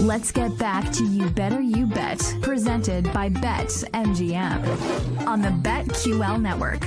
Let's get back to You Better You Bet, presented by Bet MGM on the BetQL network.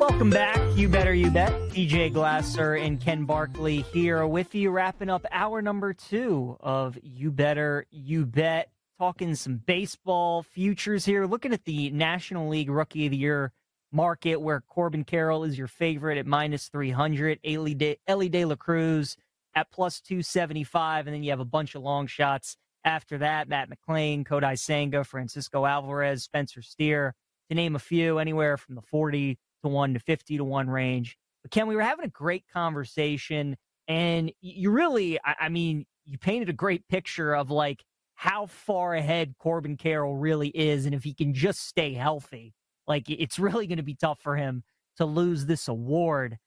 Welcome back. You Better You Bet. PJ Glasser and Ken Barkley here with you, wrapping up hour number two of You Better You Bet. Talking some baseball futures here, looking at the National League Rookie of the Year market where Corbin Carroll is your favorite at minus 300, Elly De, Elly De La Cruz at plus 275. And then you have a bunch of long shots after that Matt McLain, Kodai Senga, Francisco Alvarez, Spencer Steer, to name a few, anywhere from the 40 to 1 to 50 to 1 range. But Ken, we were having a great conversation, and you really, I mean, you painted a great picture of like how far ahead Corbin Carroll really is, and if he can just stay healthy, like it's really going to be tough for him to lose this award.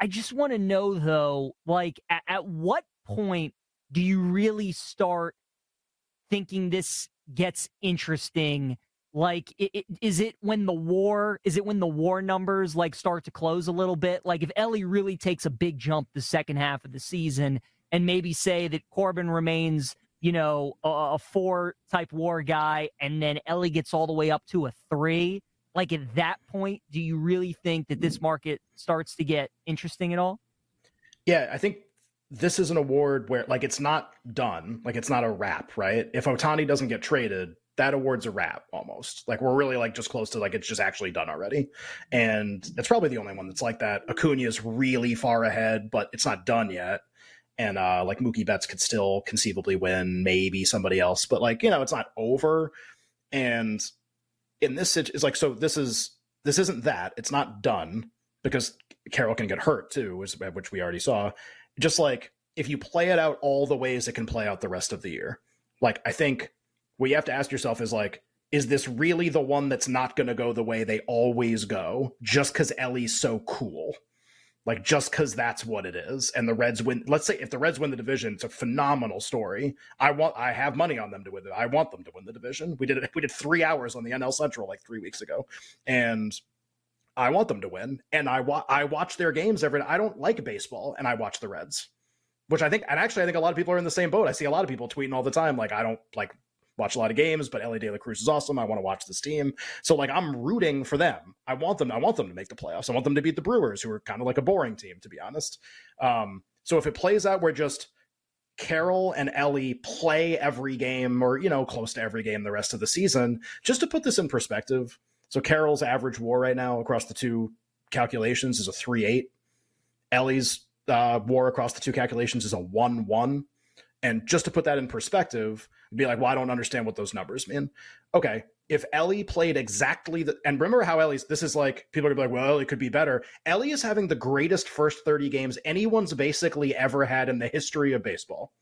I just want to know though, like at, at what point do you really start thinking this gets interesting? Like, it, it, is it when the war? Is it when the war numbers like start to close a little bit? Like, if Elly really takes a big jump the second half of the season, and maybe say that Corbin remains, you know, a, a four type war guy, and then Elly gets all the way up to a three like at that point, do you really think that this market starts to get interesting at all? Yeah, I think this is an award where like it's not done, like it's not a wrap, right? If Ohtani doesn't get traded, that award's a wrap almost. Like we're really like just close to like it's just actually done already. And it's probably the only one that's like that. Acuna is really far ahead, but it's not done yet. And uh like Mookie Betts could still conceivably win, maybe somebody else, but like, you know, it's not over. And in this is like so this is this isn't that it's not done because Carroll can get hurt too, which we already saw. Just like if you play it out all the ways it can play out the rest of the year, like I think what you have to ask yourself is like, is this really the one that's not going to go the way they always go just because Elly's so cool? Like just because that's what it is and the reds win let's say if the reds win the division it's a phenomenal story. I want i have money on them to win it. I want them to win the division. We did it we did three hours on the nl central like three weeks ago and i want them to win and i wa- i watch their games every i don't like baseball and i watch the reds which i think and actually i think a lot of people are in the same boat. I see a lot of people tweeting all the time like i don't like watch a lot of games, but Elly De La Cruz is awesome. I want to watch this team. So like I'm rooting for them. I want them. I want them to make the playoffs. I want them to beat the Brewers, who are kind of like a boring team, to be honest. Um, so if it plays out where just Carroll and Elly play every game, or you know, close to every game the rest of the season, just to put this in perspective. So Carroll's average WAR right now across the two calculations is a three eight. Elly's uh, WAR across the two calculations is a one one. And just to put that in perspective, be like, well, I don't understand what those numbers mean. Okay, if Elly played exactly the, and remember how Elly's, this is like, people are gonna be like, well, it could be better. Elly is having the greatest first 30 games anyone's basically ever had in the history of baseball.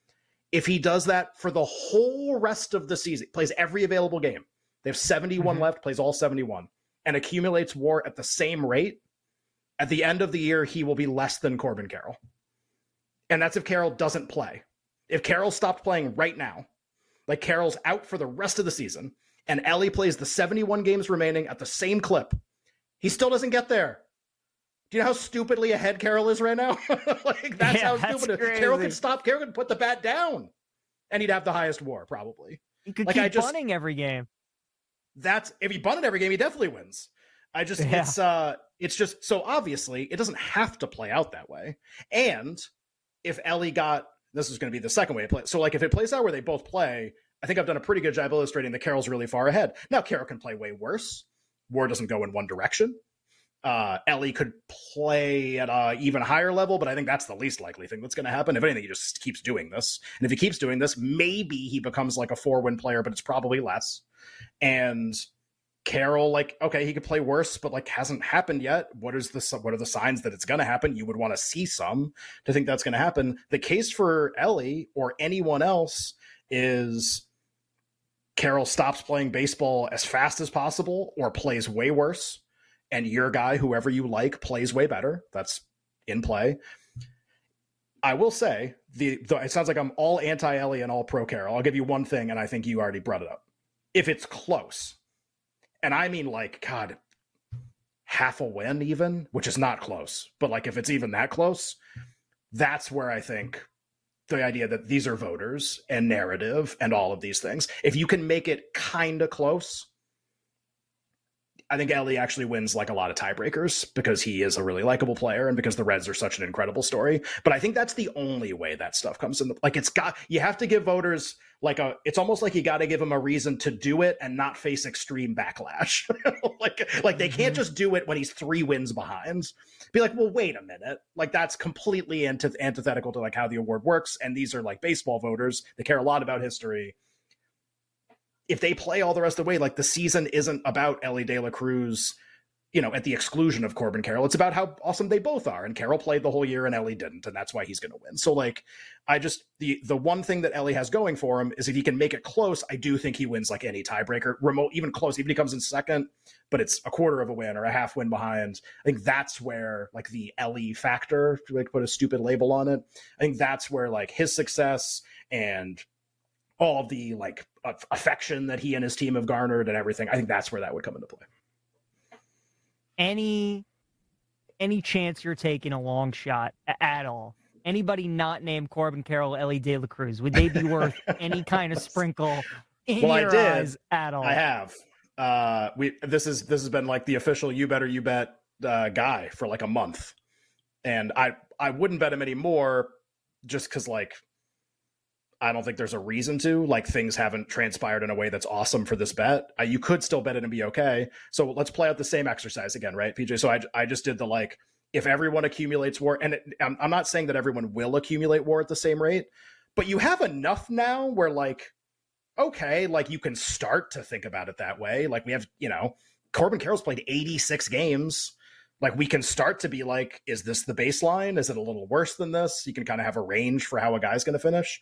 If he does that for the whole rest of the season, plays every available game, they have 71 mm-hmm. left, plays all 71, and accumulates war at the same rate, at the end of the year, he will be less than Corbin Carroll. And that's if Carroll doesn't play. If Carroll stopped playing right now, like Carroll's out for the rest of the season, and Elly plays the 71 games remaining at the same clip, he still doesn't get there. Do you know how stupidly ahead Carroll is right now? like that's yeah, how stupid that's Carroll could stop. Carroll could put the bat down, and he'd have the highest WAR probably. He could like, keep I just, bunting every game. That's if he bunted every game, he definitely wins. I just yeah. it's uh it's just so obviously it doesn't have to play out that way. And if Elly got this is going to be the second way it plays. So, like, if it plays out where they both play, I think I've done a pretty good job illustrating that Carroll's really far ahead. Now, Carroll can play way worse. War doesn't go in one direction. uh, Elly could play at a even higher level, but I think that's the least likely thing that's going to happen. If anything, he just keeps doing this, and if he keeps doing this, maybe he becomes like a four win player, but it's probably less. And Carroll, like, okay, he could play worse, but like hasn't happened yet. What is the what are the signs that it's going to happen? You would want to see some to think that's going to happen. The case for Elly or anyone else is Carroll stops playing baseball as fast as possible or plays way worse, and your guy, whoever you like, plays way better. That's in play. I will say the, the it sounds like I'm all anti Elly and all pro Carroll. I'll give you one thing, and I think you already brought it up. If it's close, and I mean like God, half a win even, which is not close, but like if it's even that close, that's where I think the idea that these are voters and narrative and all of these things. If you can make it kind of close, I think Elly actually wins like a lot of tiebreakers because he is a really likable player and because the Reds are such an incredible story. But I think that's the only way that stuff comes in. The, like it's got you have to give voters like a. It's almost like you got to give them a reason to do it and not face extreme backlash. like like they can't mm-hmm. just do it when he's three wins behind. Be like, well, wait a minute. Like that's completely antith- antithetical to like how the award works. And these are like baseball voters. They care a lot about history if they play all the rest of the way, like the season isn't about Elly De La Cruz, you know, at the exclusion of Corbin Carroll. It's about how awesome they both are. And Carroll played the whole year and Elly didn't, and that's why he's gonna win. So like I just the the one thing that Elly has going for him is if he can make it close, I do think he wins like any tiebreaker. Remote, even close, even if he comes in second, but it's a quarter of a win or a half win behind. I think that's where like the Elly factor, to like put a stupid label on it. I think that's where like his success and all the like affection that he and his team have garnered and everything. I think that's where that would come into play. Any any chance you're taking a long shot at all? Anybody not named Corbin Carroll, Elly De La Cruz, would they be worth any kind of sprinkle in well, your I did. eyes at all? I have. Uh, we this is this has been like the official "you better you bet" uh, guy for like a month, and I I wouldn't bet him anymore just because like I don't think there's a reason to. Like things haven't transpired in a way that's awesome for this bet. You could still bet it and be okay. So let's play out the same exercise again, right, PJ? So I, I just did the like, if everyone accumulates war, and it, I'm, I'm not saying that everyone will accumulate war at the same rate, but you have enough now where like, okay, like you can start to think about it that way. Like we have, you know, Corbin Carroll's played 86 games like we can start to be like is this the baseline? Is it a little worse than this? You can kind of have a range for how a guy's going to finish.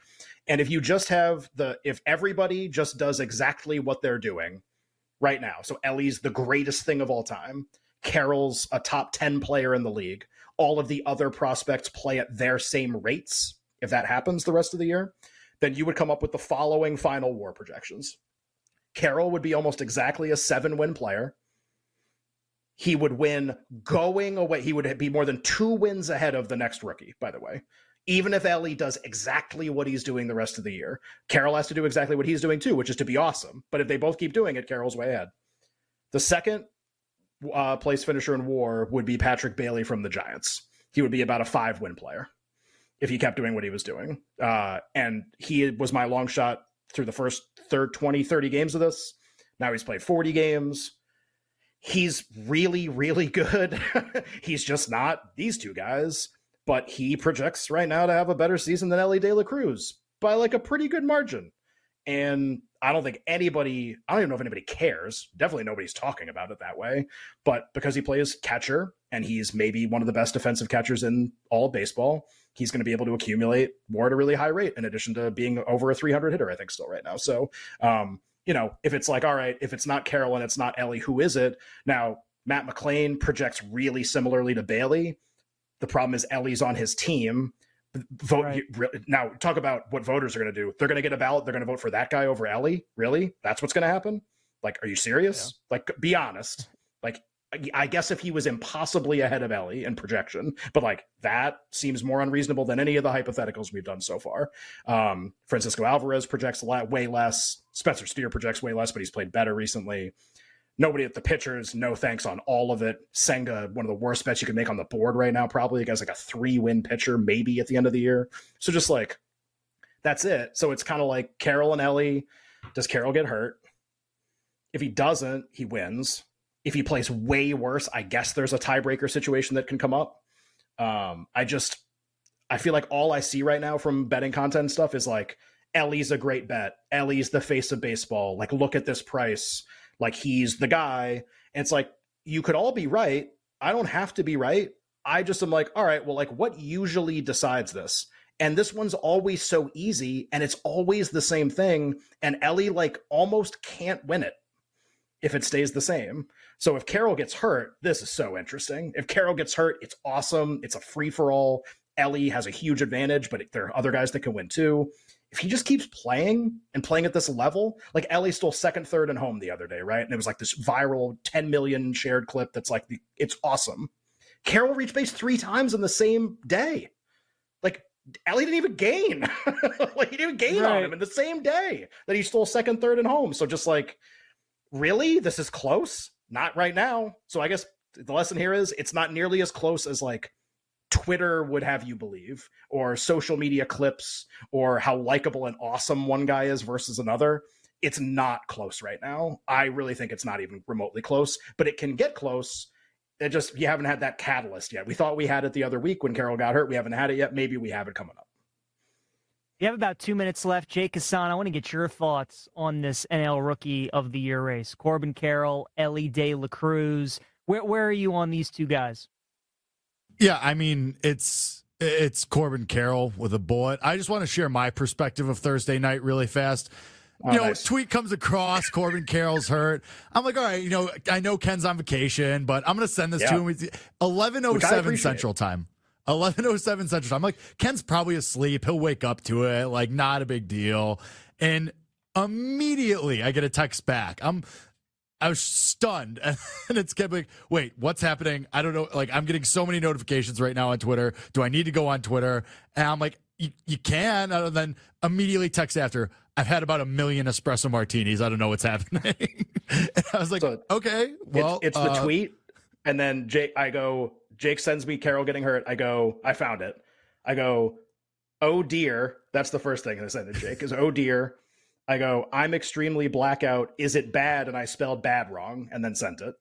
And if you just have the if everybody just does exactly what they're doing right now so ellie's the greatest thing of all time carroll's a top 10 player in the league all of the other prospects play at their same rates if that happens the rest of the year then you would come up with the following final war projections. Carroll would be almost exactly a seven win player he would win going away. He would be more than two wins ahead of the next rookie, by the way. Even if Ellie does exactly what he's doing the rest of the year, Carroll has to do exactly what he's doing too, which is to be awesome. But if they both keep doing it, Carroll's way ahead. The second uh, place finisher in war would be Patrick Bailey from the Giants. He would be about a five win player if he kept doing what he was doing. Uh, and he was my long shot through the first third 20, 30 games of this. Now he's played 40 games he's really, really good. he's just not these two guys, but he projects right now to have a better season than Elly De La Cruz by like a pretty good margin. And I don't think anybody, I don't even know if anybody cares. Definitely nobody's talking about it that way. But because he plays catcher and he's maybe one of the best defensive catchers in all baseball, he's going to be able to accumulate more at a really high rate in addition to being over a 300 hitter, I think, still right now. So, um, you know, if it's like, all right, if it's not Carolyn, it's not Elly, who is it? Now, Matt McLain projects really similarly to Bailey. The problem is Elly's on his team. Vote right. now. Talk about what voters are going to do. They're going to get a ballot. They're going to vote for that guy over Elly. Really? That's what's going to happen? Like, are you serious? Yeah. Like, be honest. Like, I guess if he was impossibly ahead of Elly in projection, but like that seems more unreasonable than any of the hypotheticals we've done so far. Um, Francisco Alvarez projects a lot, way less. Spencer Steer projects way less, but he's played better recently. Nobody at the pitchers, no thanks on all of it. Senga, one of the worst bets you could make on the board right now, probably. Guy's like a three win pitcher, maybe at the end of the year. So just like, that's it. So it's kind of like Carroll and Elly. Does Carroll get hurt? If he doesn't, he wins if he plays way worse, I guess there's a tiebreaker situation that can come up. Um, I just I feel like all I see right now from betting content stuff is like Elly's a great bet. Elly's the face of baseball. Like, look at this price. Like, he's the guy. And it's like, you could all be right. I don't have to be right. I just am like, all right, well, like, what usually decides this? And this one's always so easy and it's always the same thing. And Elly, like, almost can't win it if it stays the same. So if Carroll gets hurt, this is so interesting. If Carroll gets hurt, it's awesome. It's a free for all. Elly has a huge advantage, but there are other guys that can win too. If he just keeps playing and playing at this level, like Elly stole second, third, and home the other day, right? And it was like this viral 10 million shared clip that's like, the, it's awesome. Carroll reached base three times in the same day. Like, Elly didn't even gain. like, he didn't even gain right. on him in the same day that he stole second, third, and home. So just like, really? This is close? Not right now. So I guess the lesson here is it's not nearly as close as like Twitter would have you believe, or social media clips, or how likable and awesome one guy is versus another. It's not close right now. I really think it's not even remotely close, but it can get close. It just, you haven't had that catalyst yet. We thought we had it the other week when Carroll got hurt. We haven't had it yet. Maybe we have it coming up. You have about two minutes left. Jake Hassan, I want to get your thoughts on this NL Rookie of the Year race. Corbin Carroll, Elly De La Cruz. Where, where are you on these two guys? Yeah, I mean, it's it's Corbin Carroll with a bullet. I just want to share my perspective of Thursday night really fast. Oh, you know, nice. tweet comes across, Corbin Carroll's hurt. I'm like, all right, you know, I know Ken's on vacation, but I'm going to send this yeah. to him. 11.07 Central Time. 11.07 Central Time. I'm like, Ken's probably asleep. He'll wake up to it. Like, not a big deal. And immediately I get a text back. I'm I was stunned. And it's kept like, wait, what's happening? I don't know. Like, I'm getting so many notifications right now on Twitter. Do I need to go on Twitter? And I'm like, you, can. And then immediately text after, I've had about a million espresso martinis. I don't know what's happening. and I was like, so okay, well. It's, it's uh, the tweet. And then Jake, I go, Jake sends me Carroll getting hurt. I go, I found it. I go, oh dear. That's the first thing I said to Jake is, oh dear. I go, I'm extremely blackout. Is it bad? And I spelled bad wrong and then sent it.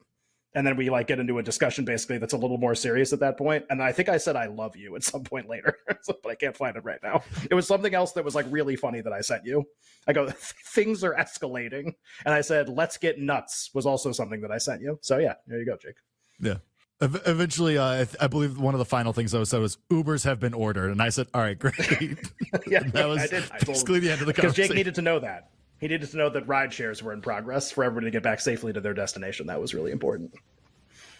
And then we like get into a discussion basically that's a little more serious at that point. And I think I said I love you at some point later, but I can't find it right now. It was something else that was like really funny that I sent you. I go, things are escalating. And I said, let's get nuts was also something that I sent you. So yeah, there you go, Jake. Yeah. Eventually, uh, I, believe one of the final things I said was Ubers have been ordered, and I said, "All right, great." yeah, that was I did. I basically the end of the conversation. Because Jake needed to know that. He needed to know that ride shares were in progress for everybody to get back safely to their destination. That was really important.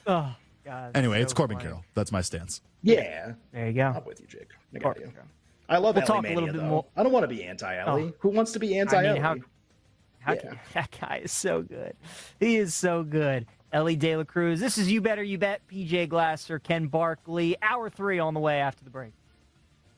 Oh God. Anyway, so it's Corbin funny. Carroll. That's my stance. Yeah, there you go. I'm with you, Jake. I got you. I love we'll talk Mania, a little bit though. more. I don't want to be anti Elly. Oh. Who wants to be anti Elly? I mean, how, how yeah. that guy is so good. He is so good. Elly De La Cruz. This is You Better You Bet. PJ Glasser, Ken Barkley. Hour three on the way after the break.